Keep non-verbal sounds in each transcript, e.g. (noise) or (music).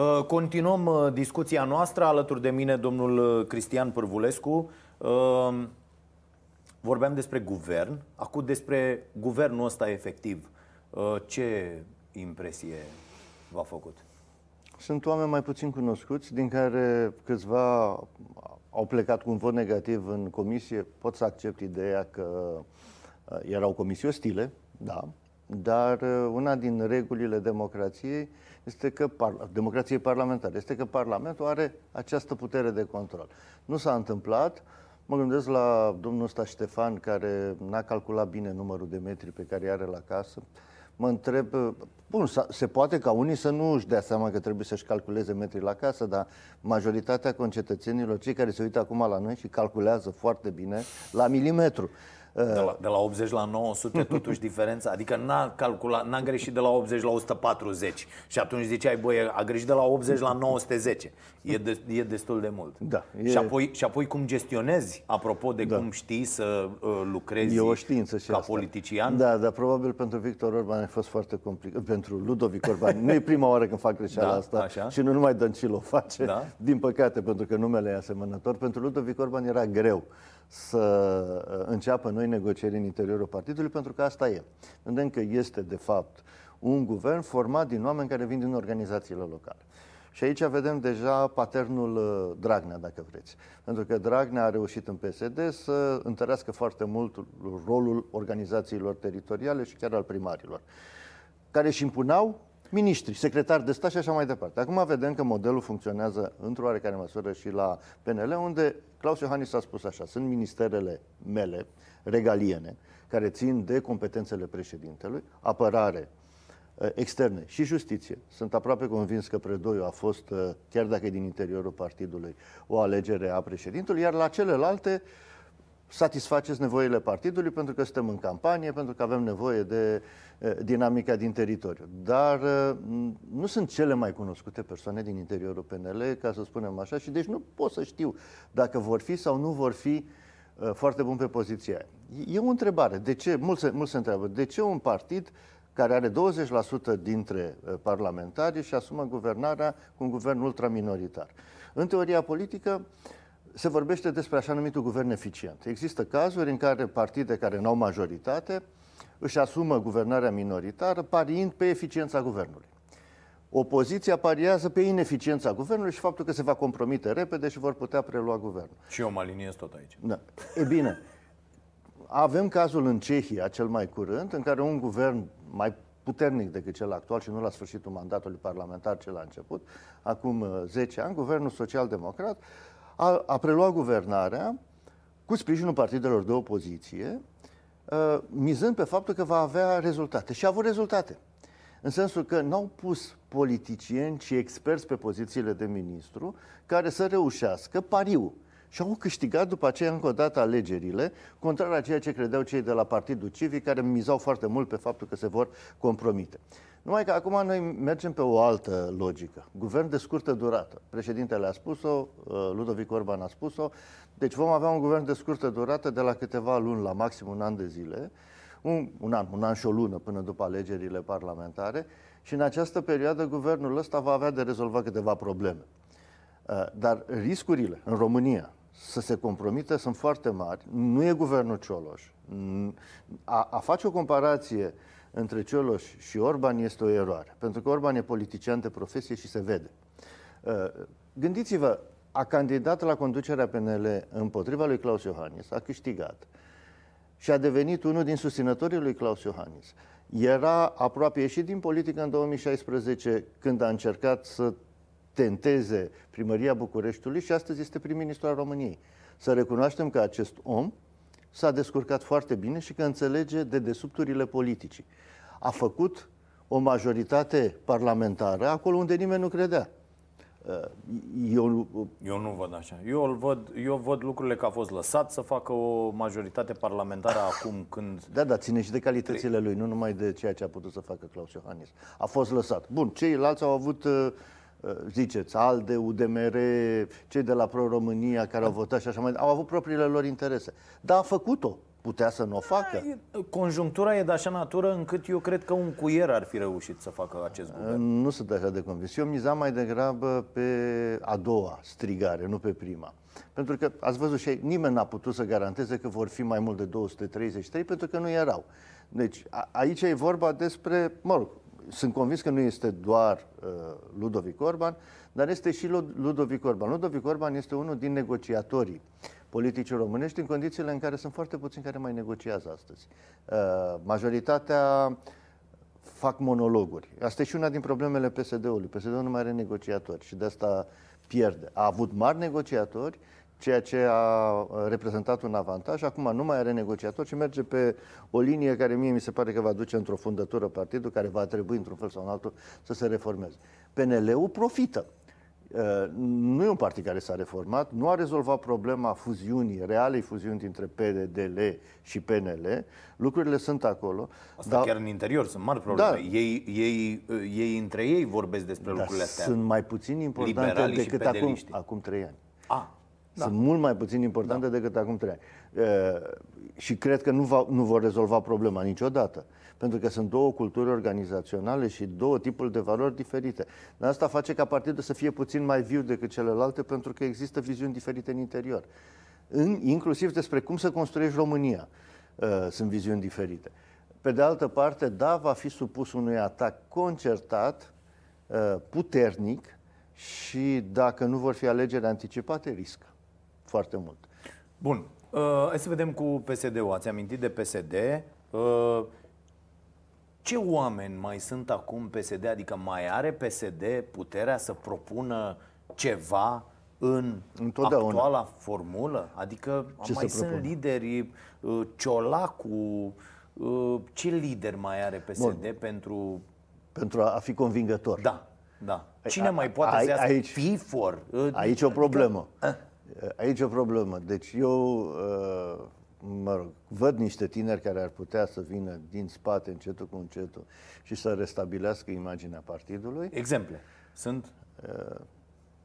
Uh, continuăm uh, discuția noastră alături de mine domnul uh, Cristian Pârvulescu. Vorbeam despre guvern, acum despre guvernul ăsta efectiv. Ce impresie v-a făcut? Sunt oameni mai puțin cunoscuți, din care câțiva au plecat cu un vot negativ în comisie. Pot să accept ideea că erau comisii ostile, da, dar una din regulile democrației este că par- democrației parlamentare este că Parlamentul are această putere de control. Nu s-a întâmplat. Mă gândesc la domnul ăsta Ștefan, care n-a calculat bine numărul de metri pe care are la casă. Mă întreb, bun, se poate ca unii să nu își dea seama că trebuie să-și calculeze metri la casă, dar majoritatea concetățenilor, cei care se uită acum la noi și calculează foarte bine, la milimetru. De la, de la 80 la 900 (laughs) totuși diferența, adică n-a calculat, n-a greșit de la 80 la 140 și atunci ziceai, băi, a greșit de la 80 la 910. E, de, e destul de mult. Da, e... și, apoi, și apoi cum gestionezi, apropo de da. cum știi să uh, lucrezi e o știință și ca asta. politician? Da, dar probabil pentru Victor Orban a fost foarte complicat, pentru Ludovic Orban. nu e prima oară când fac greșeala da, asta așa? și nu numai Dăncil o face, da? din păcate, pentru că numele e asemănător. Pentru Ludovic Orban era greu să uh, înceapă noi negocieri în interiorul partidului, pentru că asta e. Vedem că este, de fapt, un guvern format din oameni care vin din organizațiile locale. Și aici vedem deja paternul uh, Dragnea, dacă vreți. Pentru că Dragnea a reușit în PSD să întărească foarte mult rolul organizațiilor teritoriale și chiar al primarilor, care își impunau miniștri, secretari de stat și așa mai departe. Acum vedem că modelul funcționează într-o oarecare măsură și la PNL, unde Claus Iohannis a spus așa, sunt ministerele mele, regaliene, care țin de competențele președintelui, apărare, uh, externe și justiție. Sunt aproape convins că Predoiu a fost, uh, chiar dacă e din interiorul partidului, o alegere a președintelui, iar la celelalte satisfaceți nevoile partidului pentru că suntem în campanie, pentru că avem nevoie de uh, dinamica din teritoriu. Dar nu sunt cele mai cunoscute persoane din interiorul PNL, ca să spunem așa, și deci nu pot să știu dacă vor fi sau nu vor fi foarte bun pe poziția aia. E o întrebare. De ce? Mulți se, mulți se întreabă. De ce un partid care are 20% dintre uh, parlamentari și asumă guvernarea cu un guvern ultraminoritar? În teoria politică se vorbește despre așa numitul guvern eficient. Există cazuri în care partide care nu au majoritate își asumă guvernarea minoritară pariind pe eficiența guvernului. Opoziția pariază pe ineficiența guvernului și faptul că se va compromite repede și vor putea prelua guvernul. Și eu mă aliniez tot aici. Da. E bine, avem cazul în Cehia, cel mai curând, în care un guvern mai puternic decât cel actual și nu la sfârșitul mandatului parlamentar cel a început, acum 10 uh, ani, guvernul social-democrat a, a preluat guvernarea cu sprijinul partidelor de opoziție, uh, mizând pe faptul că va avea rezultate. Și a avut rezultate. În sensul că n-au pus politicieni, ci experți pe pozițiile de ministru care să reușească pariu și au câștigat după aceea încă o dată alegerile, contrar a ceea ce credeau cei de la Partidul Civic, care mizau foarte mult pe faptul că se vor compromite. Numai că acum noi mergem pe o altă logică. Guvern de scurtă durată. Președintele a spus-o, uh, Ludovic Orban a spus-o, deci vom avea un guvern de scurtă durată de la câteva luni la maxim un an de zile, un, un an, un an și o lună până după alegerile parlamentare și în această perioadă guvernul ăsta va avea de rezolvat câteva probleme. Uh, dar riscurile în România să se compromite sunt foarte mari. Nu e guvernul Cioloș. A, a face o comparație între Cioloș și Orban este o eroare, pentru că Orban e politician de profesie și se vede. Uh, gândiți-vă, a candidat la conducerea PNL împotriva lui Claus Iohannis, a câștigat și a devenit unul din susținătorii lui Claus Iohannis. Era aproape ieșit din politică în 2016 când a încercat să tenteze primăria Bucureștiului și astăzi este prim-ministru al României. Să recunoaștem că acest om s-a descurcat foarte bine și că înțelege de desubturile politicii. A făcut o majoritate parlamentară acolo unde nimeni nu credea. Uh, eu, eu nu văd așa. Eu, îl văd, eu văd lucrurile că a fost lăsat să facă o majoritate parlamentară acum când... Da, da, ține și de calitățile lui, nu numai de ceea ce a putut să facă Claus Iohannis. A fost lăsat. Bun, ceilalți au avut uh, Uh, ziceți, ALDE, UDMR, cei de la Pro-România care au votat și așa mai au avut propriile lor interese. Dar a făcut-o. putea să nu o facă. Conjunctura e de așa natură încât eu cred că un cuier ar fi reușit să facă acest guvern. Nu sunt așa de convins. Eu mizam mai degrabă pe a doua strigare, nu pe prima. Pentru că ați văzut și nimeni n-a putut să garanteze că vor fi mai mult de 233 pentru că nu erau. Deci a, aici e vorba despre, mă rog, sunt convins că nu este doar uh, Ludovic Orban, dar este și Ludovic Orban. Ludovic Orban este unul din negociatorii politicii românești în condițiile în care sunt foarte puțini care mai negociază astăzi. Uh, majoritatea fac monologuri. Asta e și una din problemele PSD-ului. PSD-ul nu mai are negociatori și de asta pierde. A avut mari negociatori, ceea ce a reprezentat un avantaj. Acum nu mai are negociator și merge pe o linie care mie mi se pare că va duce într-o fundătură partidul care va trebui într-un fel sau în altul să se reformeze. PNL-ul profită. Uh, nu e un partid care s-a reformat, nu a rezolvat problema fuziunii, realei fuziuni dintre PDL și PNL. Lucrurile sunt acolo. Asta dar... chiar în interior sunt mari probleme. Da. Ei, ei, ei între ei vorbesc despre dar lucrurile astea. sunt mai puțin importante Liberalii decât acum, acum trei ani. Ah, da. Sunt mult mai puțin importante da. decât acum trei ani. Uh, și cred că nu, va, nu vor rezolva problema niciodată. Pentru că sunt două culturi organizaționale și două tipuri de valori diferite. Dar asta face ca partidul să fie puțin mai viu decât celelalte pentru că există viziuni diferite în interior. În, inclusiv despre cum să construiești România uh, sunt viziuni diferite. Pe de altă parte, da, va fi supus unui atac concertat, uh, puternic și dacă nu vor fi alegeri anticipate, riscă foarte mult. Bun. Uh, hai să vedem cu PSD-ul. Ați amintit de PSD. Uh, ce oameni mai sunt acum PSD? Adică mai are PSD puterea să propună ceva în Întotdeauna. actuala formulă? Adică Ce mai sunt propun? lideri, uh, Ciolacu, uh, ce lider mai are PSD Bun. pentru... Pentru a fi convingător. Da, da. Cine a, mai poate a, să iasă? Aici, FIFOR? Uh, aici o adică- problemă. Adică, Aici o problemă. Deci eu, uh, mă rog, văd niște tineri care ar putea să vină din spate încetul cu încetul și să restabilească imaginea partidului. Exemple. Sunt, uh,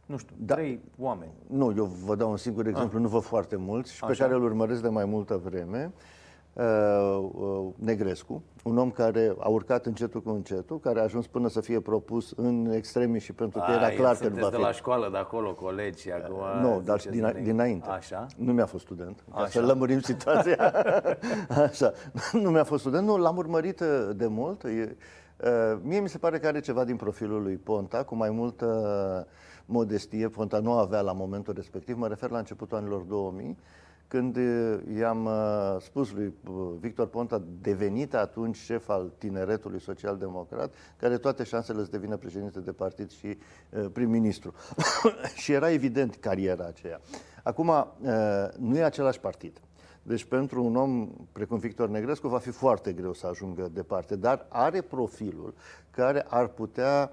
nu știu, da, trei oameni. Nu, eu vă dau un singur exemplu, ah. nu vă foarte mulți și Așa. pe care îl urmăresc de mai multă vreme. Uh, uh, Negrescu, un om care a urcat încetul cu încetul, care a ajuns până să fie propus în extremii și pentru că a, era clar că nu va de fi. la școală de acolo, colegi, acum... Nu, dar din, dinainte. Așa? Nu mi-a fost student, ca Așa. să lămurim situația. (laughs) Așa. Nu mi-a fost student, nu, l-am urmărit uh, de mult. E, mie mi se pare că are ceva din profilul lui Ponta, cu mai multă modestie. Ponta nu avea la momentul respectiv, mă refer la începutul anilor 2000, când i-am spus lui Victor Ponta, devenit atunci șef al tineretului social-democrat, care toate șansele să devină președinte de partid și prim-ministru. (coughs) și era evident cariera aceea. Acum, nu e același partid. Deci pentru un om precum Victor Negrescu va fi foarte greu să ajungă departe, dar are profilul care ar putea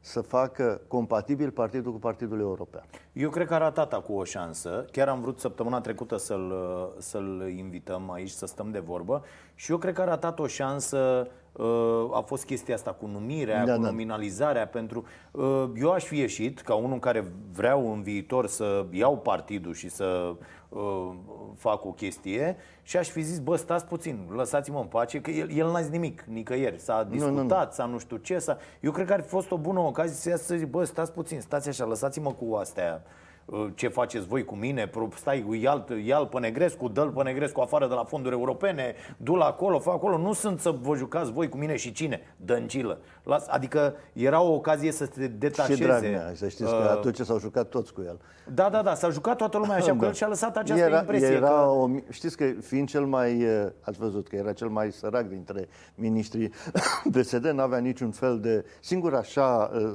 să facă compatibil partidul cu Partidul European. Eu cred că a ratat acum o șansă. Chiar am vrut săptămâna trecută să-l, să-l invităm aici să stăm de vorbă și eu cred că a ratat o șansă uh, a fost chestia asta cu numirea, da, cu da. nominalizarea pentru... Uh, eu aș fi ieșit ca unul care vreau în viitor să iau partidul și să uh, fac o chestie și aș fi zis, bă, stați puțin, lăsați-mă în pace, că el, el n-a zis nimic, nicăieri. S-a discutat, nu, nu, nu. sau nu știu ce. S-a... Eu cred că ar fi fost o bună ocazie să iasă să zic, bă, stați puțin, stați așa, lăsați-mă cu astea Uh, ce faceți voi cu mine, stai, ia-l, ia pe Negrescu, dă-l pe Negrescu afară de la fonduri europene, du-l acolo, fă acolo. Nu sunt să vă jucați voi cu mine și cine? Dăncilă. Las, adică era o ocazie să se detașeze. Și Dragnea, să știți că uh, atunci s-au jucat toți cu el. Da, da, da, s-a jucat toată lumea așa (laughs) da. cu el și a lăsat această era, impresie. Era că... o, știți că fiind cel mai, uh, ați văzut că era cel mai sărac dintre ministrii (coughs) PSD, n-avea niciun fel de, singur așa, uh,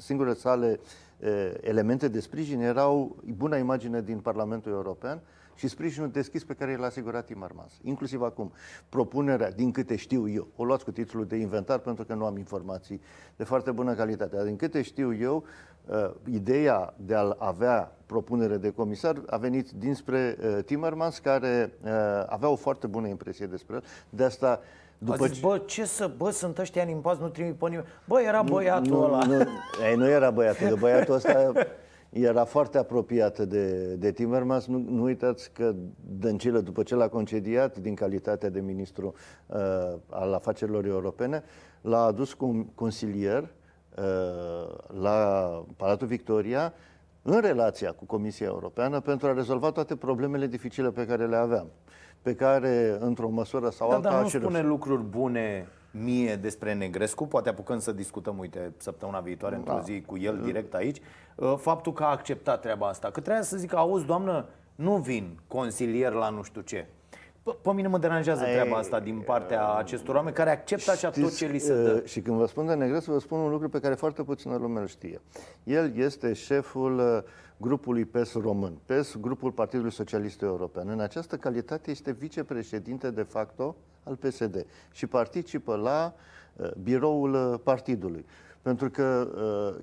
singure sale elemente de sprijin erau buna imagine din Parlamentul European și sprijinul deschis pe care l-a asigurat Timmermans. Inclusiv acum, propunerea, din câte știu eu, o luați cu titlul de inventar pentru că nu am informații de foarte bună calitate, dar din câte știu eu, uh, ideea de a avea propunere de comisar a venit dinspre uh, Timmermans, care uh, avea o foarte bună impresie despre el. De asta după a zis, bă, ce să, bă, sunt ăștia în nu trimit pe nimeni. Bă, era băiatul nu, ăla. Nu, ei, nu era băiatul, că băiatul ăsta (laughs) era foarte apropiată de, de Timmermans. Nu, nu uitați că Dăncilă, după ce l-a concediat din calitatea de ministru uh, al afacerilor europene, l-a adus cum consilier uh, la Palatul Victoria în relația cu Comisia Europeană pentru a rezolva toate problemele dificile pe care le aveam, pe care, într-o măsură sau da, alta... Dar nu spune lucruri bune mie despre Negrescu, poate apucăm să discutăm, uite, săptămâna viitoare, într-o da. zi cu el direct aici, uh, faptul că a acceptat treaba asta. Că trebuia să zic, auzi, doamnă, nu vin consilier la nu știu ce. Pe mine mă deranjează treaba asta din partea acestor oameni care acceptă așa tot ce li se dă. Uh, și când vă spun de Negrescu, vă spun un lucru pe care foarte puțină lume îl știe. El este șeful uh, grupului PES român, PES, grupul Partidului Socialist European. În această calitate este vicepreședinte de facto al PSD și participă la uh, biroul partidului. Pentru că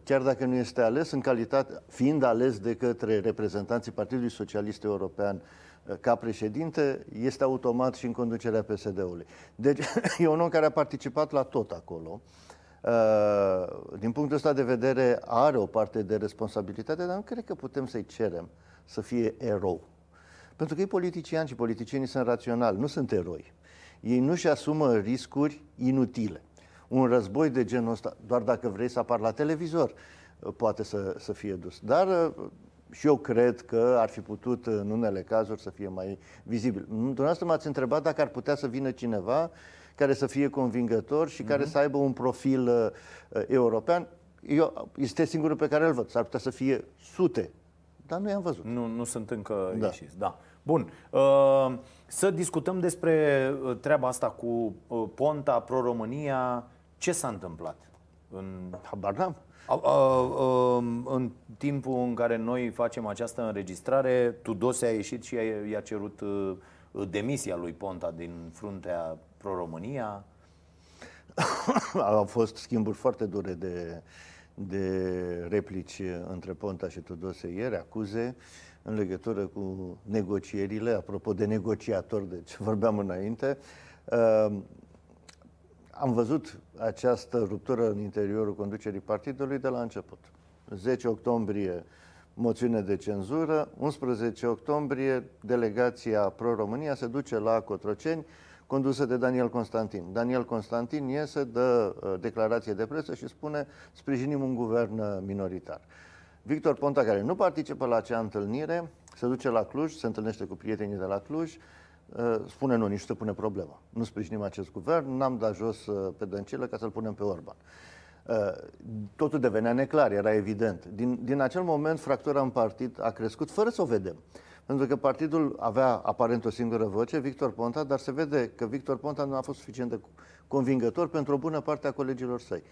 chiar dacă nu este ales în calitate, fiind ales de către reprezentanții Partidului Socialist European ca președinte, este automat și în conducerea PSD-ului. Deci (laughs) e un om care a participat la tot acolo. Uh, din punctul ăsta de vedere are o parte de responsabilitate, dar nu cred că putem să-i cerem să fie erou. Pentru că ei politicieni și politicienii sunt raționali, nu sunt eroi. Ei nu-și asumă riscuri inutile. Un război de genul ăsta, doar dacă vrei să apar la televizor, uh, poate să, să fie dus. Dar uh, și eu cred că ar fi putut în unele cazuri să fie mai vizibil. Dumneavoastră m-ați întrebat dacă ar putea să vină cineva care să fie convingător și mm-hmm. care mhm. să aibă un profil uh, european. Eu, este singurul pe care îl văd. S-ar putea să fie sute, dar nu i-am văzut. Nu, nu sunt încă da. ieșiți, da. Bun. Uh, să discutăm despre uh, treaba asta cu uh, Ponta, Pro-România. Ce s-a întâmplat? În... Habar n-am. În timpul în care noi facem această înregistrare, Tudose a ieșit și i-a cerut uh, demisia lui Ponta din fruntea Pro-România. (coughs) Au fost schimburi foarte dure de, de replici între Ponta și Tudose ieri, acuze în legătură cu negocierile, apropo de negociator, de ce (laughs) vorbeam înainte. Uh, am văzut această ruptură în interiorul conducerii partidului de la început. 10 octombrie moțiune de cenzură, 11 octombrie delegația Pro-România se duce la Cotroceni, condusă de Daniel Constantin. Daniel Constantin iese, dă uh, declarație de presă și spune sprijinim un guvern uh, minoritar. Victor Ponta, care nu participă la acea întâlnire, se duce la Cluj, se întâlnește cu prietenii de la Cluj, Uh, spune nu, nici se pune problema. Nu sprijinim acest guvern, n-am dat jos uh, pe Dăncilă ca să-l punem pe Orban. Uh, totul devenea neclar, era evident. Din, din acel moment, fractura în partid a crescut fără să o vedem. Pentru că partidul avea aparent o singură voce, Victor Ponta, dar se vede că Victor Ponta nu a fost suficient de convingător pentru o bună parte a colegilor săi.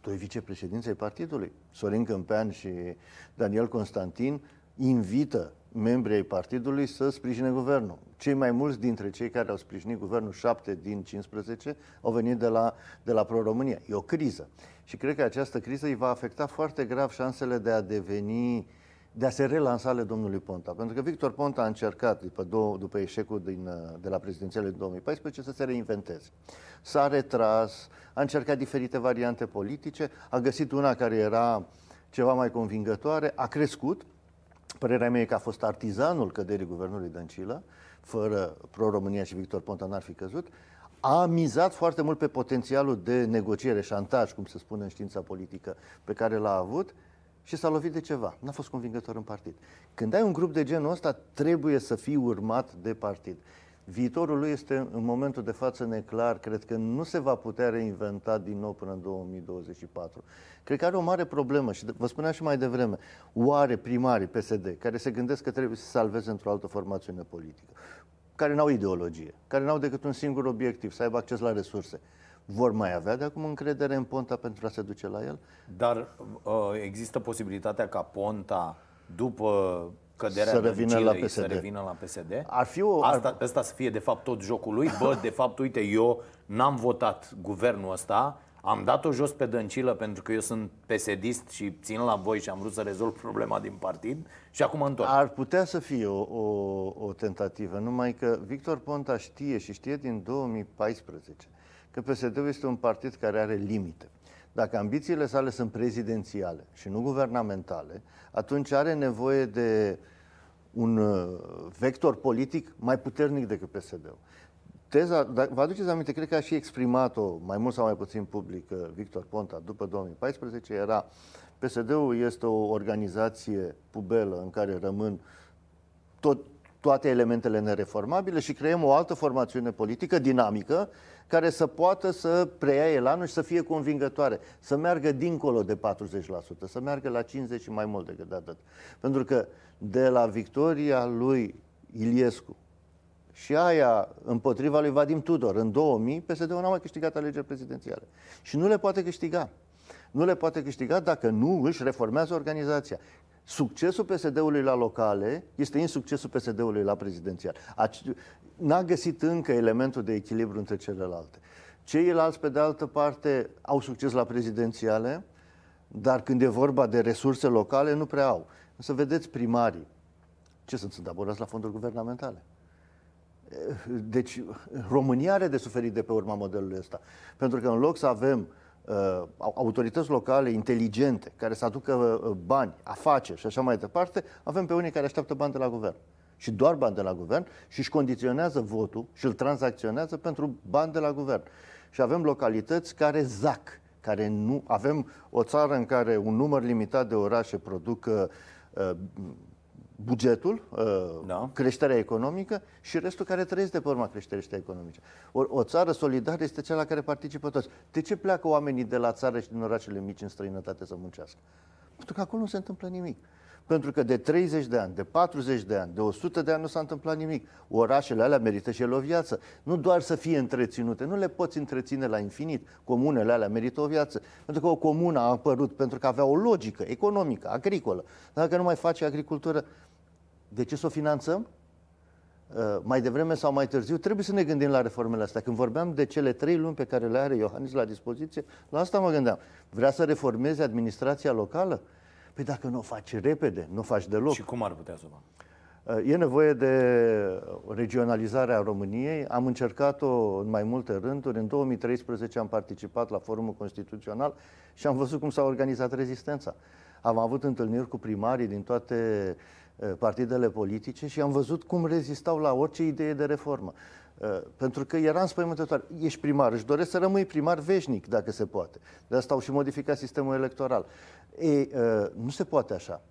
Doi vicepreședinții ai partidului, Sorin Câmpean și Daniel Constantin, invită membrii ai partidului să sprijine guvernul. Cei mai mulți dintre cei care au sprijinit guvernul, 7 din 15, au venit de la, de la Pro-România. E o criză. Și cred că această criză îi va afecta foarte grav șansele de a deveni de a se relansa ale domnului Ponta. Pentru că Victor Ponta a încercat, după, două, după eșecul din, de la prezidențiale din 2014, să se reinventeze. S-a retras, a încercat diferite variante politice, a găsit una care era ceva mai convingătoare, a crescut, Părerea mea e că a fost artizanul căderii guvernului Dăncilă, fără Pro-România și Victor Ponta n-ar fi căzut, a mizat foarte mult pe potențialul de negociere, șantaj, cum se spune în știința politică, pe care l-a avut și s-a lovit de ceva. N-a fost convingător în partid. Când ai un grup de genul ăsta, trebuie să fii urmat de partid. Viitorul lui este în momentul de față neclar, cred că nu se va putea reinventa din nou până în 2024. Cred că are o mare problemă și vă spuneam și mai devreme, oare primarii PSD care se gândesc că trebuie să salveze într-o altă formațiune politică, care n-au ideologie, care n-au decât un singur obiectiv, să aibă acces la resurse, vor mai avea de acum încredere în Ponta pentru a se duce la el? Dar uh, există posibilitatea ca Ponta, după căderea să revină la PSD. să revină la PSD. Ar fi o, ar... Asta, asta să fie de fapt tot jocul lui. Bă, de fapt, uite, eu n-am votat guvernul ăsta, am dat-o jos pe Dăncilă pentru că eu sunt psd și țin la voi și am vrut să rezolv problema din partid și acum întorc. Ar putea să fie o, o, o tentativă, numai că Victor Ponta știe și știe din 2014 că PSD-ul este un partid care are limite. Dacă ambițiile sale sunt prezidențiale și nu guvernamentale, atunci are nevoie de un uh, vector politic mai puternic decât PSD-ul. Teza, vă aduceți aminte, cred că a și exprimat-o mai mult sau mai puțin public uh, Victor Ponta după 2014, era PSD-ul este o organizație pubelă în care rămân tot, toate elementele nereformabile și creăm o altă formațiune politică dinamică care să poată să preia elanul și să fie convingătoare, să meargă dincolo de 40%, să meargă la 50% și mai mult decât atât. Pentru că de la victoria lui Iliescu și aia împotriva lui Vadim Tudor în 2000, PSD-ul n-a mai câștigat alegeri prezidențiale. Și nu le poate câștiga. Nu le poate câștiga dacă nu își reformează organizația. Succesul PSD-ului la locale este insuccesul PSD-ului la prezidențial. N-a găsit încă elementul de echilibru între celelalte. Ceilalți, pe de altă parte, au succes la prezidențiale, dar când e vorba de resurse locale, nu prea au. Să vedeți primarii. Ce sunt? Sunt abonați la fonduri guvernamentale. Deci, România are de suferit de pe urma modelului ăsta. Pentru că în loc să avem uh, autorități locale inteligente, care să aducă uh, bani, afaceri și așa mai departe, avem pe unii care așteaptă bani de la guvern. Și doar bani de la guvern și își condiționează votul și îl tranzacționează pentru bani de la guvern. Și avem localități care zac, care nu... Avem o țară în care un număr limitat de orașe produc uh, bugetul, uh, da. creșterea economică și restul care trăiesc de pe urma creșterii economice. O, o țară solidară este cea la care participă toți. De ce pleacă oamenii de la țară și din orașele mici în străinătate să muncească? Pentru că acolo nu se întâmplă nimic. Pentru că de 30 de ani, de 40 de ani, de 100 de ani nu s-a întâmplat nimic. Orașele alea merită și el o viață. Nu doar să fie întreținute, nu le poți întreține la infinit. Comunele alea merită o viață. Pentru că o comună a apărut pentru că avea o logică economică, agricolă. Dacă nu mai face agricultură, de ce să o finanțăm? Uh, mai devreme sau mai târziu, trebuie să ne gândim la reformele astea. Când vorbeam de cele trei luni pe care le are Iohannis la dispoziție, la asta mă gândeam. Vrea să reformeze administrația locală? Păi dacă nu o faci repede, nu o faci deloc. Și cum ar putea să facă? Uh, e nevoie de regionalizarea României. Am încercat-o în mai multe rânduri. În 2013 am participat la Forumul Constituțional și am văzut cum s-a organizat rezistența. Am avut întâlniri cu primarii din toate uh, partidele politice și am văzut cum rezistau la orice idee de reformă. Uh, pentru că era înspăimântător. Ești primar, își doresc să rămâi primar veșnic, dacă se poate. De asta au și modificat sistemul electoral. E, nu se poate așa.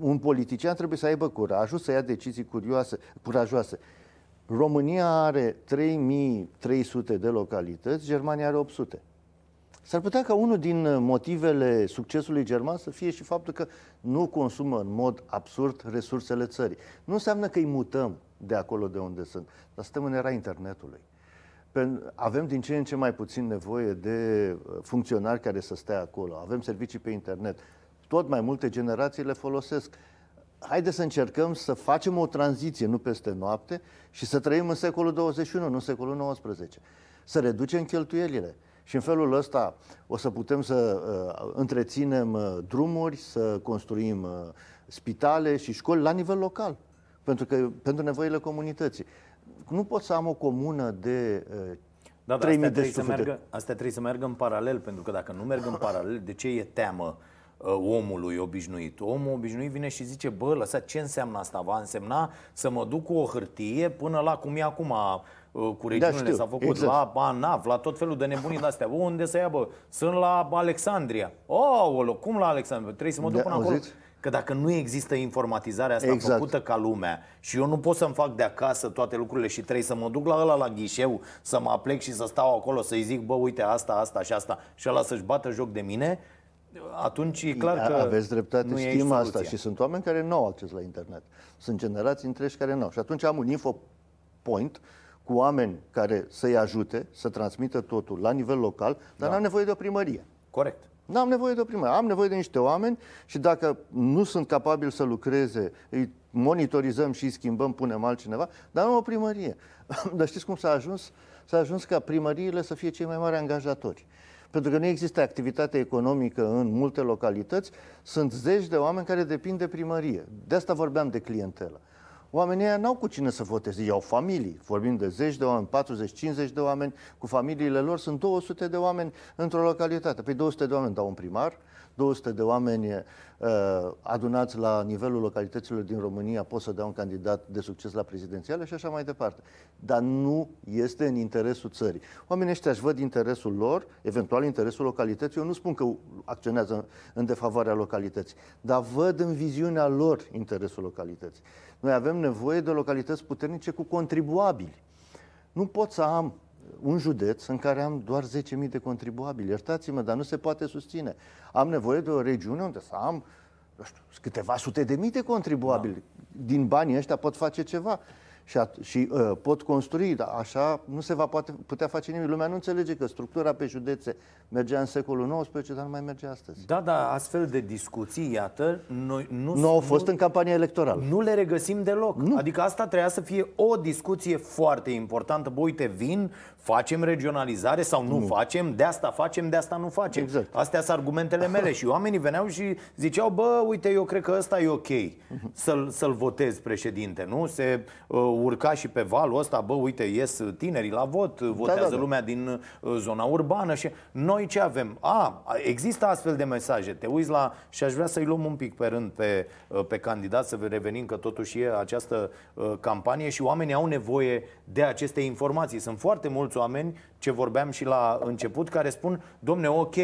Un politician trebuie să aibă curajul să ia decizii curioase, curajoase. România are 3300 de localități, Germania are 800. S-ar putea ca unul din motivele succesului german să fie și faptul că nu consumă în mod absurd resursele țării. Nu înseamnă că îi mutăm de acolo de unde sunt, dar suntem în era internetului avem din ce în ce mai puțin nevoie de uh, funcționari care să stea acolo. Avem servicii pe internet. Tot mai multe generații le folosesc. Haideți să încercăm să facem o tranziție, nu peste noapte, și să trăim în secolul 21, nu în secolul 19. Să reducem cheltuielile. Și în felul ăsta o să putem să uh, întreținem uh, drumuri, să construim uh, spitale și școli la nivel local, pentru, că, pentru nevoile comunității nu pot să am o comună de uh, da, 3000 de să meargă, Astea trebuie să meargă în paralel, pentru că dacă nu merg în paralel, de ce e teamă uh, omului obișnuit? Omul obișnuit vine și zice, bă, lăsați, ce înseamnă asta? Va însemna să mă duc cu o hârtie până la cum e acum uh, cu regiunile da, s-a făcut, exact. la ANAV, la tot felul de nebunii de astea. Unde să ia, bă? Sunt la Alexandria. Oh, cum la Alexandria? Trebuie să mă duc da, până acolo. Că dacă nu există informatizarea asta exact. făcută ca lumea și eu nu pot să-mi fac de acasă toate lucrurile și trebuie să mă duc la ăla la ghișeu, să mă aplec și să stau acolo, să-i zic, bă, uite asta, asta și asta și ăla să-și bată joc de mine, atunci e clar că Aveți dreptate, nu știm asta și sunt oameni care nu au acces la internet. Sunt generații întregi care nu au. Și atunci am un info point cu oameni care să-i ajute să transmită totul la nivel local, dar da. n-am nevoie de o primărie. Corect. Nu am nevoie de o primă. Am nevoie de niște oameni și dacă nu sunt capabili să lucreze, îi monitorizăm și îi schimbăm, punem altcineva, dar nu o primărie. (laughs) dar știți cum s-a ajuns? S-a ajuns ca primăriile să fie cei mai mari angajatori. Pentru că nu există activitate economică în multe localități, sunt zeci de oameni care depind de primărie. De asta vorbeam de clientelă. Oamenii ăia n-au cu cine să voteze, ei au familii. Vorbim de zeci de oameni, 40-50 de oameni cu familiile lor, sunt 200 de oameni într-o localitate. Păi 200 de oameni dau un primar, 200 de oameni uh, adunați la nivelul localităților din România pot să dea un candidat de succes la prezidențiale și așa mai departe. Dar nu este în interesul țării. Oamenii ăștia își văd interesul lor, eventual interesul localității. Eu nu spun că acționează în defavoarea localității, dar văd în viziunea lor interesul localității. Noi avem nevoie de localități puternice cu contribuabili. Nu pot să am un județ în care am doar 10.000 de contribuabili. Iertați-mă, dar nu se poate susține. Am nevoie de o regiune unde să am nu știu, câteva sute de mii de contribuabili. Da. Din banii ăștia pot face ceva și, at- și uh, pot construi, dar așa nu se va poate, putea face nimic. Lumea nu înțelege că structura pe județe mergea în secolul XIX, dar nu mai merge astăzi. Da, da, astfel de discuții, iată, noi nu, Nu au fost în campania electorală. nu le regăsim deloc. Nu. Adică asta trebuia să fie o discuție foarte importantă. Bă, uite, vin, facem regionalizare sau nu, nu. facem, de asta facem, de asta nu facem. Exact. Astea sunt argumentele mele și oamenii veneau și ziceau, bă, uite, eu cred că ăsta e ok să-l, să-l votez președinte, nu? Se uh, urca și pe valul ăsta, bă, uite, ies tinerii la vot, votează da, da. lumea din uh, zona urbană și noi ce avem? A, există astfel de mesaje. Te uiți la și aș vrea să-i luăm un pic pe rând pe, uh, pe candidat să revenim că totuși e această uh, campanie și oamenii au nevoie de aceste informații. Sunt foarte mulți oameni ce vorbeam și la început care spun, domne, ok,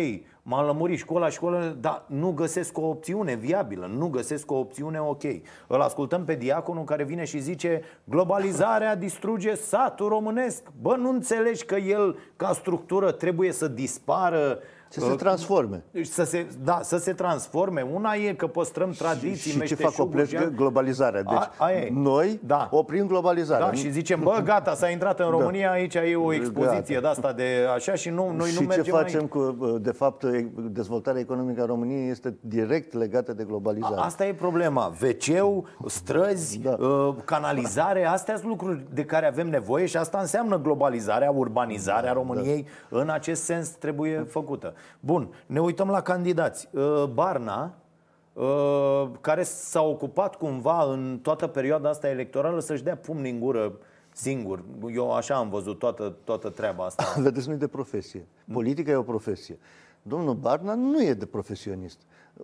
m-am lămurit școala, școală, dar nu găsesc o opțiune viabilă, nu găsesc o opțiune ok. Îl ascultăm pe diaconul care vine și zice globalizarea distruge satul românesc. Bă, nu înțelegi că el, ca structură, trebuie să dispară Să se transforme. să se, da, să se transforme. Una e că păstrăm tradiții, și ce meșteșuguri fac oprește și- globalizarea. Deci A- aia e. noi Da. oprim globalizarea. Da, și zicem, bă, gata, s-a intrat în România, aici e o expoziție Gata. de asta de așa și nu, noi nu și ce mergem facem aici. cu, de fapt, e- dezvoltarea economică a României este direct legată de globalizare. A- Asta e problema. wc străzi, Da. uh, canalizare, astea sunt lucruri de care avem nevoie și asta înseamnă globalizarea, urbanizarea României. În acest sens trebuie făcută. Bun, ne uităm la candidați. Uh, Barna, uh, care s-a ocupat cumva în toată perioada asta electorală să-și dea pumni în gură singur. Eu așa am văzut toată, toată treaba asta. (laughs) Vedeți, nu e de profesie. Politica e o profesie. Domnul Barna nu e de profesionist.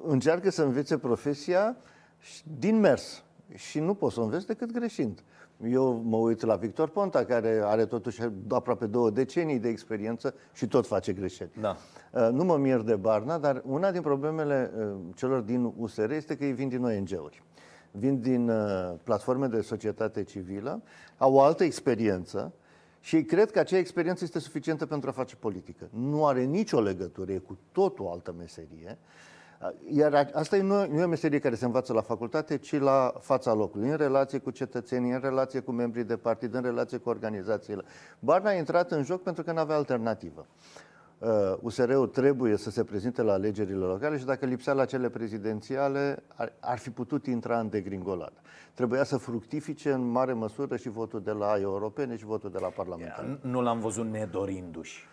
Încearcă să învețe profesia și- din mers. Și nu poți să o înveți decât greșind. Eu mă uit la Victor Ponta, care are totuși aproape două decenii de experiență și tot face greșeli. Da. Uh, Nu mă mir de Barna, dar una din problemele uh, celor din USR este că ei vin din ONG-uri. Vin din uh, platforme de societate civilă, au o altă experiență și ei cred că acea experiență este suficientă pentru a face politică. Nu are nicio legătură, e cu totul altă meserie. Uh, Iar a- asta e- nu, nu e o meserie care se învață la facultate, ci la fața locului, în relație cu cetățenii, în relație cu membrii de partid, în relație cu organizațiile. Barna a intrat în joc pentru că nu avea alternativă. Uh, USR-ul trebuie să se prezinte la alegerile locale și dacă lipsea la cele prezidențiale, ar, ar fi putut intra în degringoladă. Trebuia să fructifice în mare măsură și votul de la europene și votul de la parlamentare. Nu l-am văzut nedorindu-și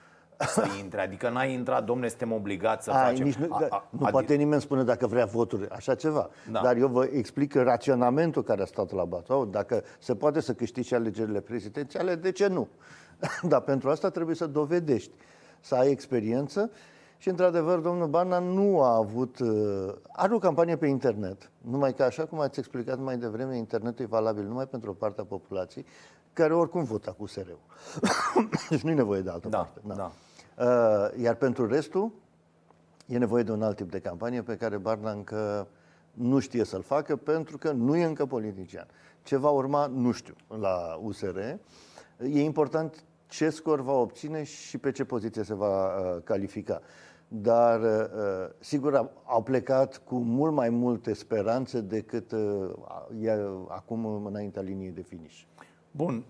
să intre. Adică n-ai intrat, domne, suntem obligați să Ai, facem. nici nu, A- a- nu adi- poate nimeni spune dacă vrea voturi, așa ceva. Da. Dar eu vă explic că raționamentul care a stat la batou, dacă se poate să câștigi și alegerile prezidențiale, de ce nu? (laughs) Dar pentru asta trebuie să dovedești, să ai experiență și, într-adevăr, domnul Barna nu a avut... uh, Are o campanie pe internet, numai că, așa cum ați explicat mai devreme, internetul e valabil numai pentru o parte a populației, care oricum vota cu SR-ul. (coughs) deci nu e nevoie de altă Da, parte. da. Uh, Iar pentru restul, e nevoie de un alt tip de campanie pe care Barna încă nu știe să-l facă pentru că nu e încă politician. Ce va urma, nu știu, la USR. E important ce scor va obține și pe ce poziție se va uh, califica. Dar, uh, sigur, au- au plecat cu mult mai multe speranțe decât uh, e acum înaintea liniei de finish. Bun.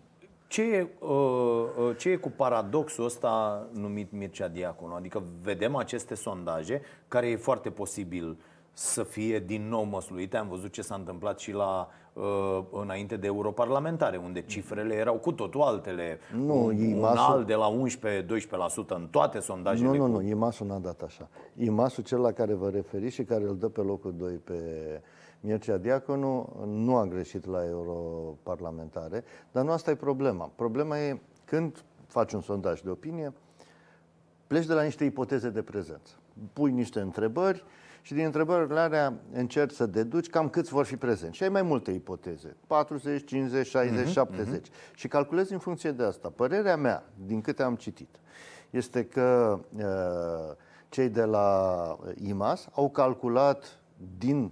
Ce e, uh, uh, ce e cu paradoxul ăsta numit Mircea Diaconu? Adică vedem aceste sondaje, care e foarte posibil să fie din nou măsluite. Am văzut ce s-a întâmplat și la uh, înainte de europarlamentare, unde cifrele erau cu totul altele. Nu, un, un Imasul- alt de la 11-12% în toate sondajele. Nu, nu, cu- nu, IMAS-ul n-a dat așa. IMAS-ul cel la care vă referiți și care îl dă pe locul 2 pe, Mircea Diaconu nu a greșit la europarlamentare, dar nu asta e problema. Problema e când faci un sondaj de opinie, pleci de la niște ipoteze de prezență. Pui niște întrebări și din întrebările alea încerci să deduci cam câți vor fi prezenți. Și ai mai multe ipoteze. 40, 50, 60, uh-huh, 70. Uh-huh. Și calculezi în funcție de asta. Părerea mea, din câte am citit, este că uh, cei de la IMAS au calculat din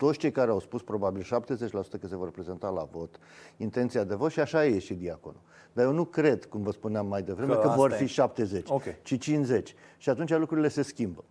toți cei care au spus, probabil 70% că se vor prezenta la vot, intenția de vot și așa e și diaconul. Dar eu nu cred, cum vă spuneam mai devreme, că, că vor fi 70, okay. ci 50. Și atunci lucrurile se schimbă.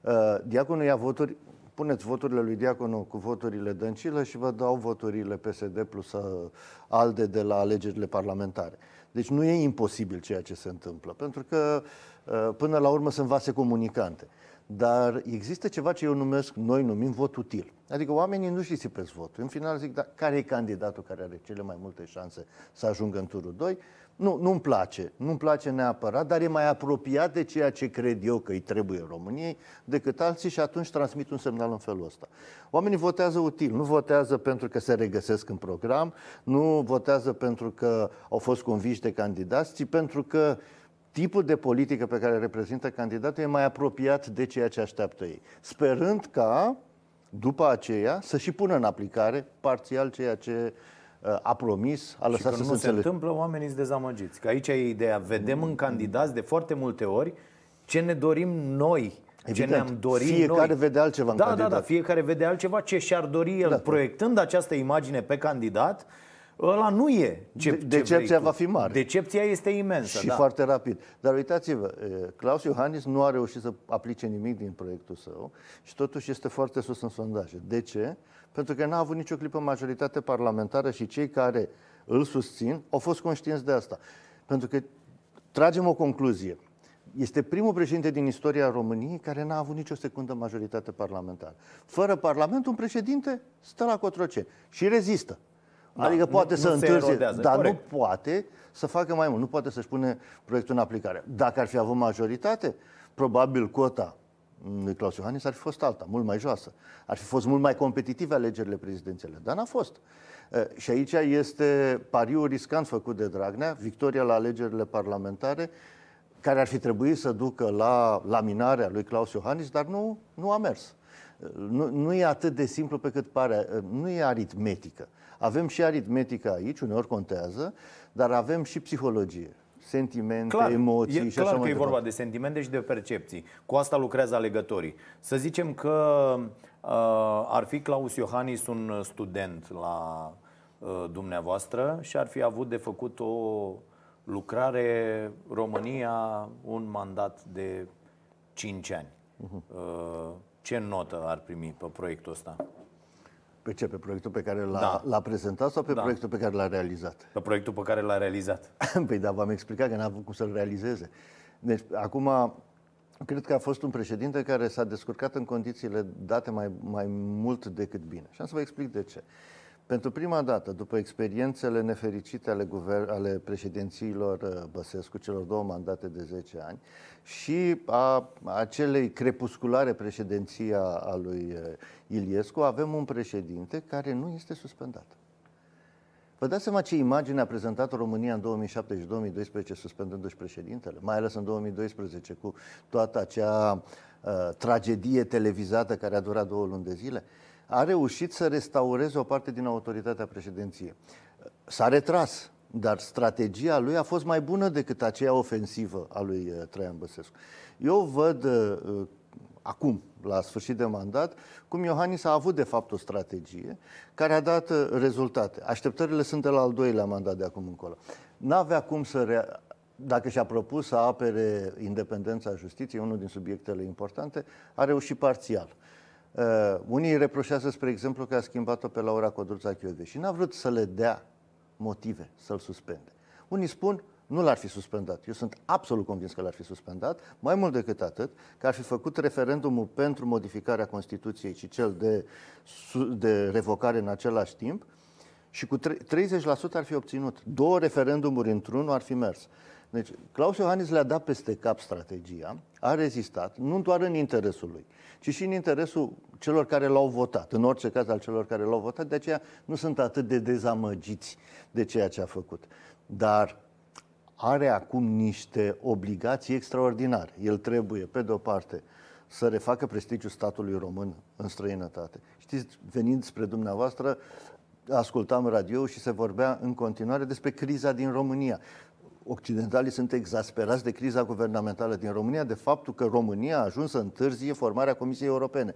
Uh, diaconul ia voturi, puneți voturile lui Diaconul cu voturile Dăncilă și vă dau voturile PSD plus uh, ALDE de la alegerile parlamentare. Deci nu e imposibil ceea ce se întâmplă, pentru că uh, până la urmă sunt vase comunicante. Dar există ceva ce eu numesc, noi numim vot util. Adică oamenii nu-și risipesc votul. În final zic, dar care e candidatul care are cele mai multe șanse să ajungă în turul 2? Nu, nu-mi place, nu-mi place neapărat, dar e mai apropiat de ceea ce cred eu că îi trebuie României decât alții și atunci transmit un semnal în felul ăsta. Oamenii votează util, nu votează pentru că se regăsesc în program, nu votează pentru că au fost conviși de candidați, ci pentru că tipul de politică pe care reprezintă candidatul e mai apropiat de ceea ce așteaptă ei. Sperând ca, după aceea, să și pună în aplicare parțial ceea ce uh, a promis, a lăsat și să se nu se întâmplă, oamenii sunt dezamăgiți. Că aici e ideea. Vedem în candidați de foarte multe ori ce ne dorim noi Evident, ce ne-am dorit fiecare noi. vede altceva în da, candidat. Da, da, fiecare vede altceva ce și-ar dori el. Da. Proiectând această imagine pe candidat, ăla nu e ce, De, Decepția va fi mare. Decepția este imensă. Și da. foarte rapid. Dar uitați-vă, Claus Iohannis nu a reușit să aplice nimic din proiectul său și totuși este foarte sus în sondaje. De ce? Pentru că n-a avut nicio clipă majoritate parlamentară și cei care îl susțin au fost conștienți de asta. Pentru că tragem o concluzie. Este primul președinte din istoria României care n-a avut nicio secundă majoritate parlamentară. Fără Parlament, un președinte stă la cotroce și rezistă. Da, adică poate nu, să nu întârzie, dar corect. nu poate să facă mai mult. Nu poate să-și pune proiectul în aplicare. Dacă ar fi avut majoritate, probabil cota lui Claus Iohannis ar fi fost alta, mult mai joasă. Ar fi fost mult mai competitive alegerile prezidențiale, dar n-a fost. Și aici este pariul riscant făcut de Dragnea, victoria la alegerile parlamentare, care ar fi trebuit să ducă la laminarea lui Claus Iohannis, dar nu, nu a mers. Nu, nu e atât de simplu pe cât pare, nu e aritmetică. Avem și aritmetică aici, uneori contează, dar avem și psihologie sentimente, clar, emoții e și clar așa că e vorba de sentimente și de percepții. Cu asta lucrează alegătorii. Să zicem că uh, ar fi Claus Iohannis un student la uh, dumneavoastră și ar fi avut de făcut o lucrare România un mandat de 5 ani. Uh-huh. Uh, ce notă ar primi pe proiectul ăsta? Pe ce? Pe proiectul pe care l-a, da. l-a prezentat sau pe da. proiectul pe care l-a realizat? Pe proiectul pe care l-a realizat. (laughs) păi da, v-am explicat că n-a avut cum să-l realizeze. Deci, acum, cred că a fost un președinte care s-a descurcat în condițiile date mai, mai mult decât bine. Și am să vă explic de ce. Pentru prima dată, după experiențele nefericite ale, guver- ale președințiilor uh, Băsescu, celor două mandate de 10 ani, și a acelei crepusculare președinția a lui uh, Iliescu, avem un președinte care nu este suspendat. Vă dați seama ce imagine a prezentat România în 2007 și 2012 suspendându-și președintele, mai ales în 2012 cu toată acea uh, tragedie televizată care a durat două luni de zile? A reușit să restaureze o parte din autoritatea președinției. S-a retras, dar strategia lui a fost mai bună decât aceea ofensivă a lui uh, Traian Băsescu. Eu văd uh, acum, la sfârșit de mandat, cum Iohannis a avut de fapt o strategie care a dat uh, rezultate. Așteptările sunt de la al doilea mandat de acum încolo. N-avea cum să rea- dacă și-a propus să apere independența justiției, unul din subiectele importante, a reușit parțial. Uh, unii reproșează, spre exemplu, că a schimbat-o pe Laura Codruța Chiove și n-a vrut să le dea motive să-l suspende. Unii spun, nu l-ar fi suspendat. Eu sunt absolut convins că l-ar fi suspendat, mai mult decât atât, că ar fi făcut referendumul pentru modificarea Constituției și cel de, de revocare în același timp și cu 30% ar fi obținut. Două referendumuri într-unul ar fi mers. Deci, Claus Iohannis le-a dat peste cap strategia, a rezistat, nu doar în interesul lui, ci și în interesul celor care l-au votat, în orice caz al celor care l-au votat, de aceea nu sunt atât de dezamăgiți de ceea ce a făcut. Dar are acum niște obligații extraordinare. El trebuie, pe de o parte, să refacă prestigiul statului român în străinătate. Știți, venind spre dumneavoastră, ascultam radio și se vorbea în continuare despre criza din România. Occidentalii sunt exasperați de criza guvernamentală din România, de faptul că România a ajuns să întârzie formarea Comisiei Europene.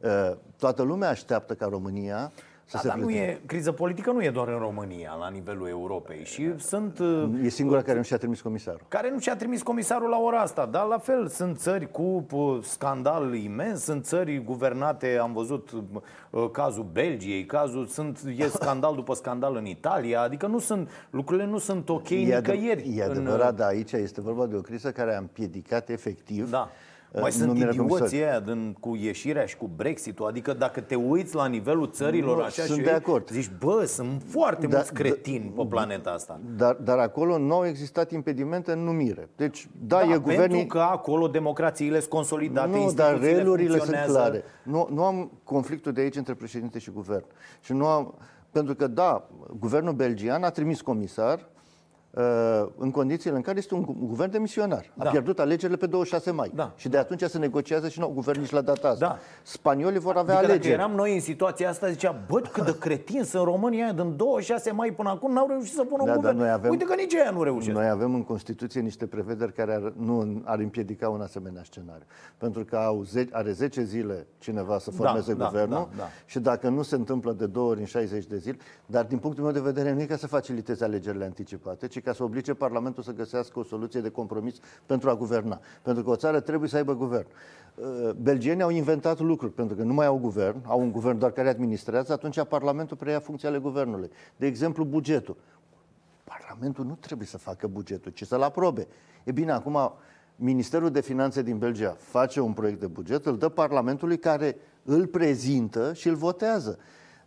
Uh, toată lumea așteaptă ca România să da, se dar nu e, criză politică nu e doar în România, la nivelul Europei. Și sunt... E singura care nu și-a trimis comisarul. Care nu și-a trimis comisarul la ora asta. Dar la fel, sunt țări cu scandal imens, sunt țări guvernate, am văzut uh, cazul Belgiei, cazul, sunt, e scandal după scandal în Italia, adică nu sunt, lucrurile nu sunt ok e nicăieri. E adevărat, în... dar aici este vorba de o criză care a împiedicat efectiv da mai sunt idioții aia din, cu ieșirea și cu Brexit-ul? Adică dacă te uiți la nivelul țărilor nu, așa sunt și de acord. zici, bă, sunt foarte da, mulți cretini da, pe planeta asta. Dar, dar acolo nu au existat impedimente în numire. Deci, da, da e pentru guvernii... că acolo democrațiile sunt consolidate, Nu, dar relurile sunt clare. Nu, nu am conflictul de aici între președinte și guvern. Și nu am... Pentru că, da, guvernul belgian a trimis comisar Uh, în condițiile în care este un guvern demisionar. Da. A pierdut alegerile pe 26 mai. Da. Și de atunci se negociază și nou guvern nici la data asta. Da. Spaniolii vor avea adică alegeri. Dacă eram noi în situația asta, zicea, bă, cât de cretin sunt România din 26 mai până acum, n-au reușit să pună da, un guvern. Noi avem, Uite că nici ei nu reușesc. Noi avem în Constituție niște prevederi care ar, nu ar împiedica un asemenea scenariu. Pentru că au ze- are 10 zile cineva să da, formeze da, guvernul da, da, da. și dacă nu se întâmplă de două ori în 60 de zile, dar din punctul meu de vedere nu e ca să faciliteze alegerile anticipate, ci ca să oblige Parlamentul să găsească o soluție de compromis pentru a guverna. Pentru că o țară trebuie să aibă guvern. Uh, belgienii au inventat lucruri, pentru că nu mai au guvern, au un guvern doar care administrează, atunci Parlamentul preia funcția ale guvernului. De exemplu, bugetul. Parlamentul nu trebuie să facă bugetul, ci să-l aprobe. E bine, acum Ministerul de Finanțe din Belgia face un proiect de buget, îl dă Parlamentului care îl prezintă și îl votează.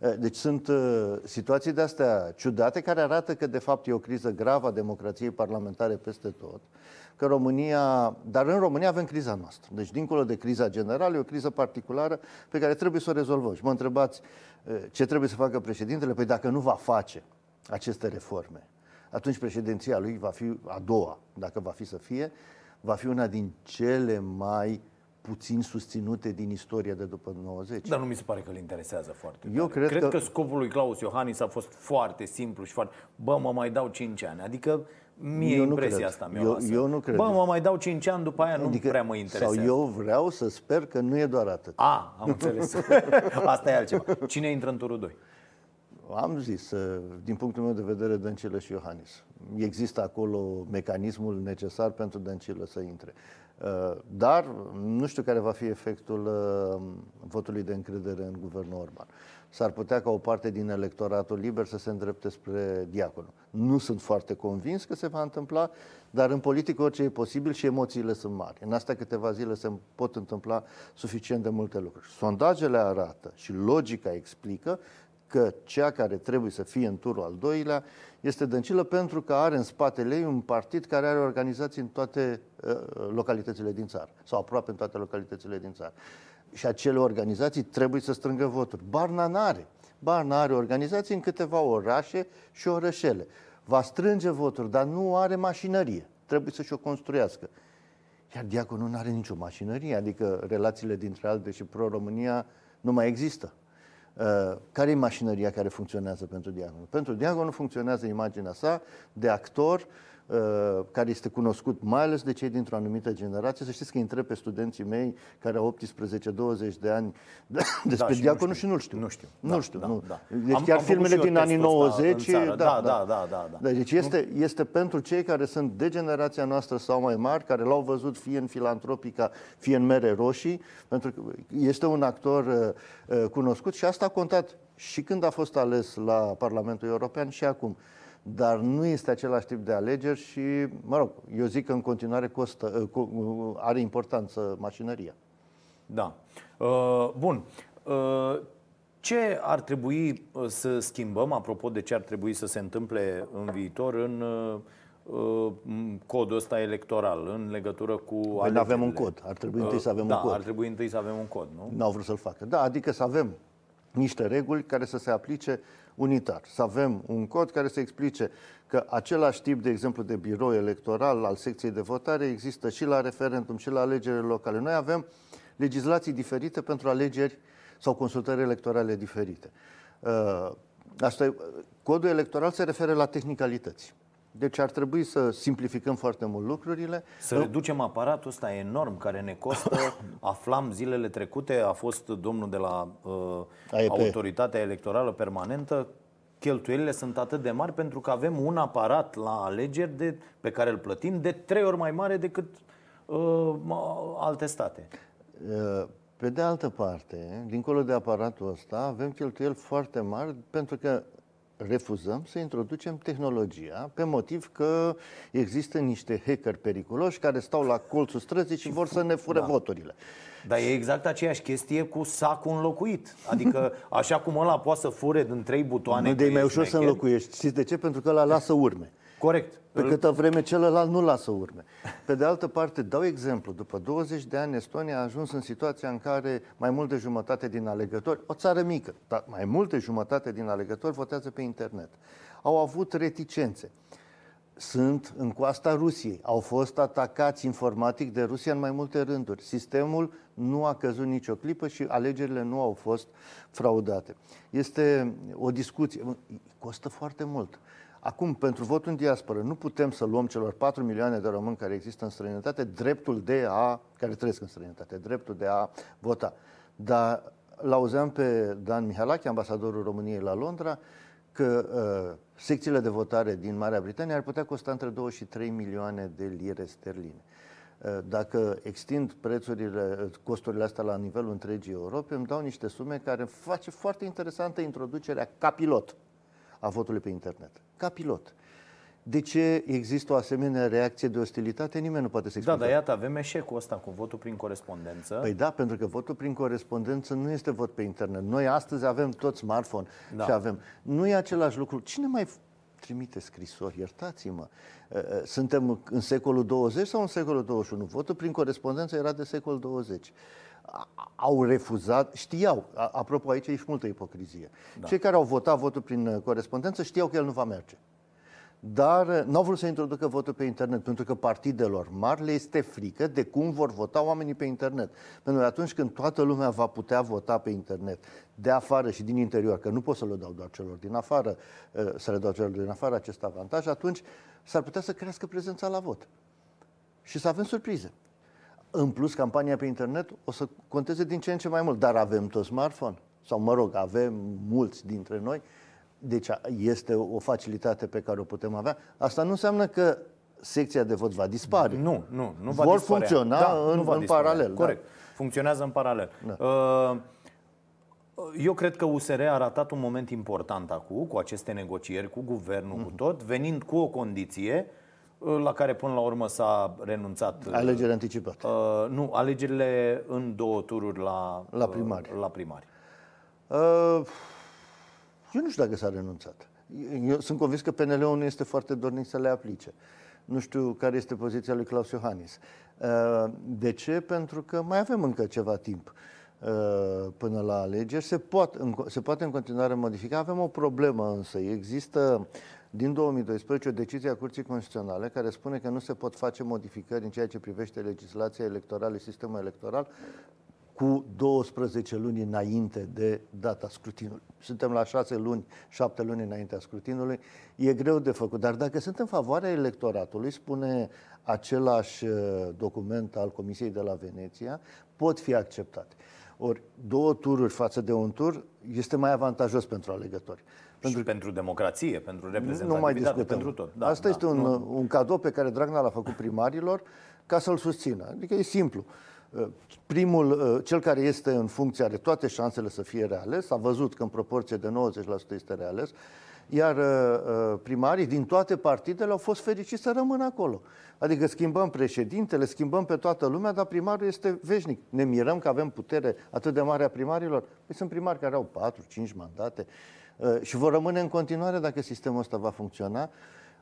Eh, deci sunt uh, situații de astea ciudate care arată că de fapt e o criză gravă a democrației parlamentare peste tot. Că România, dar în România avem criza noastră. Deci dincolo de criza generală, e o criză particulară pe care trebuie să o rezolvăm. Și mă întrebați uh, ce trebuie să facă președintele? Păi dacă nu va face aceste reforme, atunci președinția lui va fi a doua, dacă va fi să fie, va fi una din cele mai puțin susținute din istoria de după 90. Dar nu mi se pare că îl interesează foarte Eu cred, cred că... că scopul lui Claus Iohannis a fost foarte simplu și foarte... Bă, mă mai dau 5 ani. Adică Mie eu impresia cred. asta mi-o eu, eu nu cred. Bă, mă mai dau 5 ani, după aia adică, nu prea mă interesează. Sau eu vreau să sper că nu e doar atât. A, am înțeles. (laughs) asta e altceva. Cine intră în turul 2? Am zis, uh, din punctul meu de vedere, Dăncilă și Iohannis. Există acolo mecanismul necesar pentru Dăncilă să intre. Uh, dar nu știu care va fi efectul uh, votului de încredere în guvernul Orban. S-ar putea ca o parte din electoratul liber să se îndrepte spre diaconul. Nu sunt foarte convins că se va întâmpla, dar în politică orice e posibil și emoțiile sunt mari. În astea câteva zile se pot întâmpla suficient de multe lucruri. Sondajele arată și logica explică că cea care trebuie să fie în turul al doilea este Dăncilă pentru că are în spatele ei un partid care are organizații în toate uh, localitățile din țară sau aproape în toate localitățile din țară. Și acele organizații trebuie să strângă voturi. Barna n-are. Barna are organizații în câteva orașe și orășele. Va strânge voturi, dar nu are mașinărie. Trebuie să-și o construiască. Iar diaconul nu are nicio mașinărie, adică relațiile dintre ALDE și Pro-România nu mai există. Uh, care e mașinăria care funcționează pentru diaconul? Pentru diaconul funcționează imaginea sa de actor Uh, care este cunoscut mai ales de cei dintr-o anumită generație. Să știți că întreb pe studenții mei care au 18-20 de ani (laughs) despre da, diaconul nu și nu-l știu. Nu știu. Nu da, știu. Da, nu. Da. Deci am, chiar am filmele din anii 90. Da, da, da, da, da, da. da. Deci este, este pentru cei care sunt de generația noastră sau mai mari, care l-au văzut fie în filantropica, fie în mere roșii, pentru că este un actor uh, uh, cunoscut și asta a contat și când a fost ales la Parlamentul European și acum dar nu este același tip de alegeri și, mă rog, eu zic că în continuare costă, uh, uh, are importanță mașinăria. Da. Uh, bun. Uh, ce ar trebui uh, să schimbăm, apropo de ce ar trebui să se întâmple în viitor în, uh, codul ăsta electoral în legătură cu păi nu avem un cod. Ar trebui întâi să avem da, un cod. ar trebui întâi să avem un cod, nu? Nu au vrut să-l facă. Da, adică să avem niște reguli care să se aplice unitar. Să avem un cod care să explice că același tip, de exemplu, de birou electoral al secției de votare există și la referendum și la alegerile locale. Noi avem legislații diferite pentru alegeri sau consultări electorale diferite. Uh, asta, codul electoral se referă la tehnicalități. Deci ar trebui să simplificăm foarte mult lucrurile. Să reducem aparatul ăsta enorm care ne costă. (laughs) Aflam zilele trecute, a fost domnul de la uh, Autoritatea Electorală Permanentă, cheltuielile sunt atât de mari pentru că avem un aparat la alegeri de, pe care îl plătim de trei ori mai mare decât uh, alte state. Uh, pe de altă parte, dincolo de aparatul ăsta, avem cheltuieli foarte mari pentru că refuzăm să introducem tehnologia pe motiv că există niște hacker periculoși care stau la colțul străzii și vor să ne fure da. voturile. Dar e exact aceeași chestie cu sacul înlocuit. Adică așa cum ăla poate să fure din trei butoane Nu de mai ușor să înlocuiești. Știți de ce? Pentru că ăla lasă urme. Corect. Pe câtă vreme celălalt nu lasă urme. Pe de altă parte, dau exemplu, după 20 de ani Estonia a ajuns în situația în care mai mult de jumătate din alegători, o țară mică, dar mai mult de jumătate din alegători votează pe internet. Au avut reticențe. Sunt în coasta Rusiei. Au fost atacați informatic de Rusia în mai multe rânduri. Sistemul nu a căzut nicio clipă și alegerile nu au fost fraudate. Este o discuție. Costă foarte mult. Acum, pentru votul în diasporă, nu putem să luăm celor 4 milioane de români care există în străinătate dreptul de a, care trăiesc în străinătate, dreptul de a vota. Dar l-auzeam pe Dan Mihalache, ambasadorul României la Londra, că uh, secțiile de votare din Marea Britanie ar putea costa între 2 și 3 milioane de lire sterline. Uh, dacă extind prețurile, costurile astea la nivelul întregii Europe, îmi dau niște sume care face foarte interesantă introducerea ca pilot a votului pe internet. Ca pilot. De ce există o asemenea reacție de ostilitate? Nimeni nu poate să explice. Da, dar iată, avem eșecul ăsta cu votul prin corespondență. Păi da, pentru că votul prin corespondență nu este vot pe internet. Noi astăzi avem tot smartphone da. și avem. Nu e același lucru. Cine mai trimite scrisori? Iertați-mă. Uh, uh, suntem în secolul 20 sau în secolul 21? Votul prin corespondență era de secolul 20 au refuzat, știau, apropo aici e și multă ipocrizie, da. cei care au votat votul prin uh, corespondență știau că el nu va merge. Dar uh, nu au vrut să introducă votul pe internet, pentru că partidelor mari le este frică de cum vor vota oamenii pe internet. Pentru că atunci când toată lumea va putea vota pe internet, de afară și din interior, că nu pot să le dau doar celor din afară, uh, să le dau celor din afară acest avantaj, atunci s-ar putea să crească prezența la vot. Și să avem surprize. În plus, campania pe internet o să conteze din ce în ce mai mult, dar avem tot smartphone. Sau, mă rog, avem mulți dintre noi. Deci este o facilitate pe care o putem avea. Asta nu înseamnă că secția de vot va dispare. Nu, nu, nu va Vor disparea. funcționa da, în, în paralel. Da. Corect. Da. Funcționează în paralel. Da. Uh, eu cred că USR a ratat un moment important acum, cu aceste negocieri, cu guvernul, mm-hmm. cu tot, venind cu o condiție uh, la care până la urmă s-a renunțat. Alegeri anticipate. Uh, nu, alegerile în două tururi la, la primari. Uh, la primari. Uh, eu nu știu dacă s-a renunțat. Eu sunt convins că PNL-ul nu este foarte dornic să le aplice. Nu știu care este poziția lui Claus Iohannis. Uh, de ce? Pentru că mai avem încă ceva timp uh, până la alegeri. Se, pot, se poate în continuare modifica. Avem o problemă însă. Există din 2012 o decizie a Curții Constituționale care spune că nu se pot face modificări în ceea ce privește legislația electorală, sistemul electoral, cu 12 luni înainte de data scrutinului. Suntem la 6 luni, 7 luni înaintea scrutinului. E greu de făcut. Dar dacă sunt în favoarea electoratului, spune același uh, document al Comisiei de la Veneția, pot fi acceptate. Ori două tururi față de un tur este mai avantajos pentru alegători. Pentru și pentru democrație, pentru reprezentativitate, nu mai discutăm. pentru tot. Da, Asta da, este un, un cadou pe care Dragnea l-a făcut primarilor ca să-l susțină. Adică e simplu. Uh, primul, uh, cel care este în funcție are toate șansele să fie reales, a văzut că în proporție de 90% este reales, iar uh, primarii din toate partidele au fost fericiți să rămână acolo. Adică schimbăm președintele, schimbăm pe toată lumea, dar primarul este veșnic. Ne mirăm că avem putere atât de mare a primarilor? Păi sunt primari care au 4-5 mandate. Uh, și vor rămâne în continuare dacă sistemul ăsta va funcționa.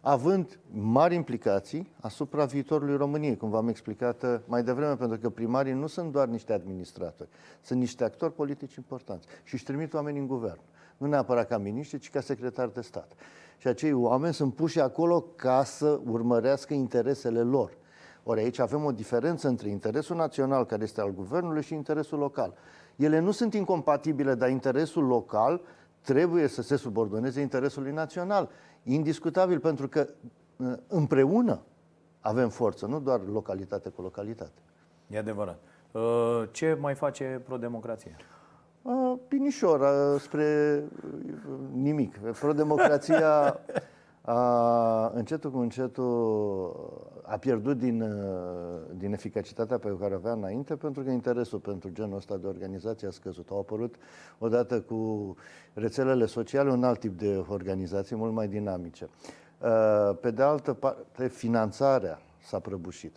având mari implicații asupra viitorului României, cum v-am explicat uh, mai devreme, pentru că primarii nu sunt doar niște administratori, sunt niște actori politici importanți și își trimit oameni în guvern. Nu neapărat ca miniștri, ci ca secretari de stat. Și acei oameni sunt puși acolo ca să urmărească interesele lor. Ori aici avem o diferență între interesul național, care este al guvernului, și interesul local. Ele nu sunt incompatibile, dar interesul local trebuie să se subordoneze interesului național. Indiscutabil, pentru că uh, împreună avem forță, nu doar localitate cu localitate. E adevărat. Uh, ce mai face pro-democrație? Uh, pinișor, spre nimic. Pro-democrația (laughs) a, încetul cu încetul a pierdut din, din eficacitatea pe care o avea înainte pentru că interesul pentru genul ăsta de organizație a scăzut. Au apărut odată cu rețelele sociale un alt tip de organizații mult mai dinamice. Pe de altă parte, finanțarea s-a prăbușit.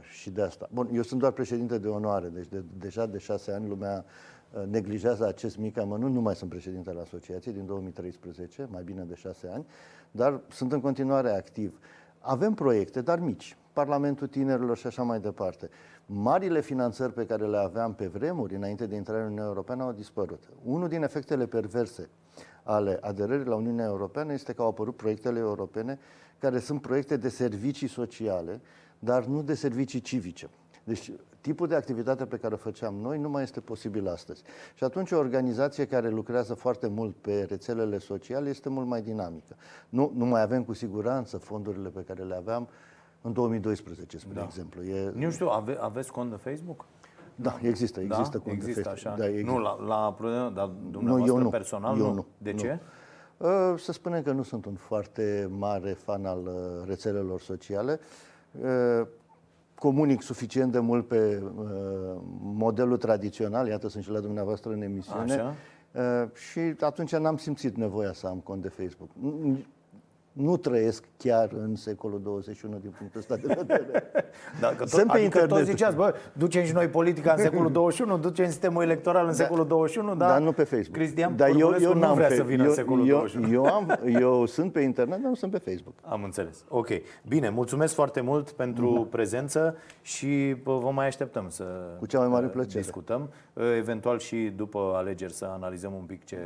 Și de asta. Bun, eu sunt doar președinte de onoare, deci de, deja de șase ani lumea neglijează acest mic amănunt. Nu mai sunt președinte al asociației din 2013, mai bine de șase ani, dar sunt în continuare activ. Avem proiecte, dar mici. Parlamentul Tinerilor și așa mai departe. Marile finanțări pe care le aveam pe vremuri, înainte de intrarea în Uniunea Europeană, au dispărut. Unul din efectele perverse ale aderării la Uniunea Europeană este că au apărut proiectele europene care sunt proiecte de servicii sociale, dar nu de servicii civice. Deci tipul de activitate pe care o făceam noi nu mai este posibil astăzi. Și atunci o organizație care lucrează foarte mult pe rețelele sociale este mult mai dinamică. Nu, nu mai avem cu siguranță fondurile pe care le aveam în 2012, spre da. exemplu. E... Nu știu, ave, aveți cont de Facebook? Da, există, există da? cont există de Facebook. Așa? Da, există. Nu, la, la dar dumneavoastră nu, eu nu. personal eu nu. nu. De nu. ce? Uh, să spunem că nu sunt un foarte mare fan al uh, rețelelor sociale. Uh, comunic suficient de mult pe uh, modelul tradițional, iată sunt și la dumneavoastră în emisiune, Așa. Uh, și atunci n-am simțit nevoia să am cont de Facebook nu trăiesc chiar în secolul 21 din punctul ăsta de vedere. (laughs) Da, că tot, Sunt pe adică internet. toți ziceați, bă, ducem și noi politica în secolul (laughs) 21, ducem sistemul electoral în da, secolul 21, dar, dar nu pe Facebook. Cristian dar eu, eu nu vrea pe, să vină eu, în secolul eu, 21. Eu, am, eu sunt pe internet, dar nu sunt pe Facebook. Am înțeles. Ok. Bine, mulțumesc foarte mult pentru mm. prezență și vă mai așteptăm să Cu cea mai mare plăcere. discutăm. Eventual și după alegeri să analizăm un pic ce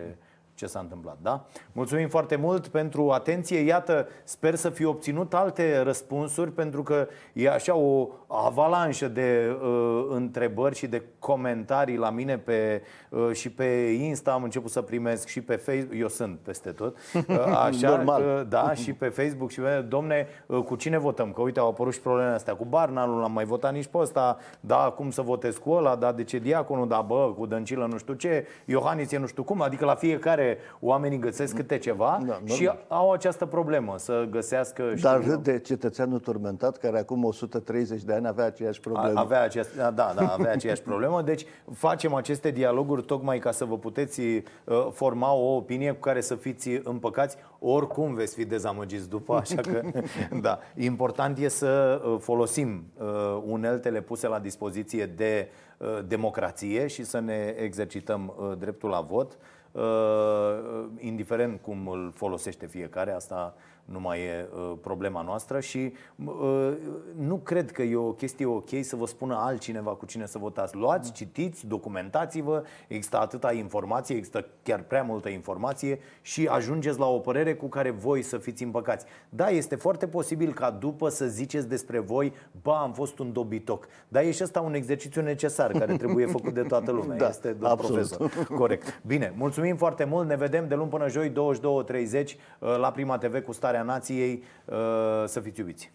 ce s-a întâmplat. Da? Mulțumim foarte mult pentru atenție. Iată, sper să fi obținut alte răspunsuri, pentru că e așa o avalanșă de uh, întrebări și de comentarii la mine pe, uh, și pe Insta am început să primesc și pe Facebook. Eu sunt peste tot. Uh, (laughs) așa, Normal. Uh, da, și pe Facebook și pe, domne, uh, cu cine votăm? Că uite, au apărut și problemele astea cu Barna, nu l-am mai votat nici pe ăsta, da, cum să votez cu ăla, da, de ce diaconul, da, bă, cu Dăncilă nu știu ce, Iohannis e nu știu cum, adică la fiecare oamenii găsesc câte ceva da, și au această problemă să găsească... Dar râd de cetățeanul turmentat care acum 130 de ani avea aceeași problemă. Avea aceeași, (laughs) da, da, avea aceeași problemă. Deci facem aceste dialoguri tocmai ca să vă puteți uh, forma o opinie cu care să fiți împăcați. Oricum veți fi dezamăgiți după, așa că (laughs) da. Important e să uh, folosim uh, uneltele puse la dispoziție de democrație și să ne exercităm dreptul la vot. Uh, indiferent cum îl folosește fiecare, asta nu mai e uh, problema noastră și uh, nu cred că e o chestie ok să vă spună altcineva cu cine să votați. Luați, citiți, documentați-vă, există atâta informație, există chiar prea multă informație și ajungeți la o părere cu care voi să fiți împăcați. Da, este foarte posibil ca după să ziceți despre voi, ba, am fost un dobitoc. Dar e și asta un exercițiu necesar care trebuie făcut de toată lumea. (laughs) Da, este de profesor. Corect. Bine, mulțumim foarte mult. Ne vedem de luni până joi 22.30 uh, la Prima TV cu Starea Nației. Uh, să fiți iubiți!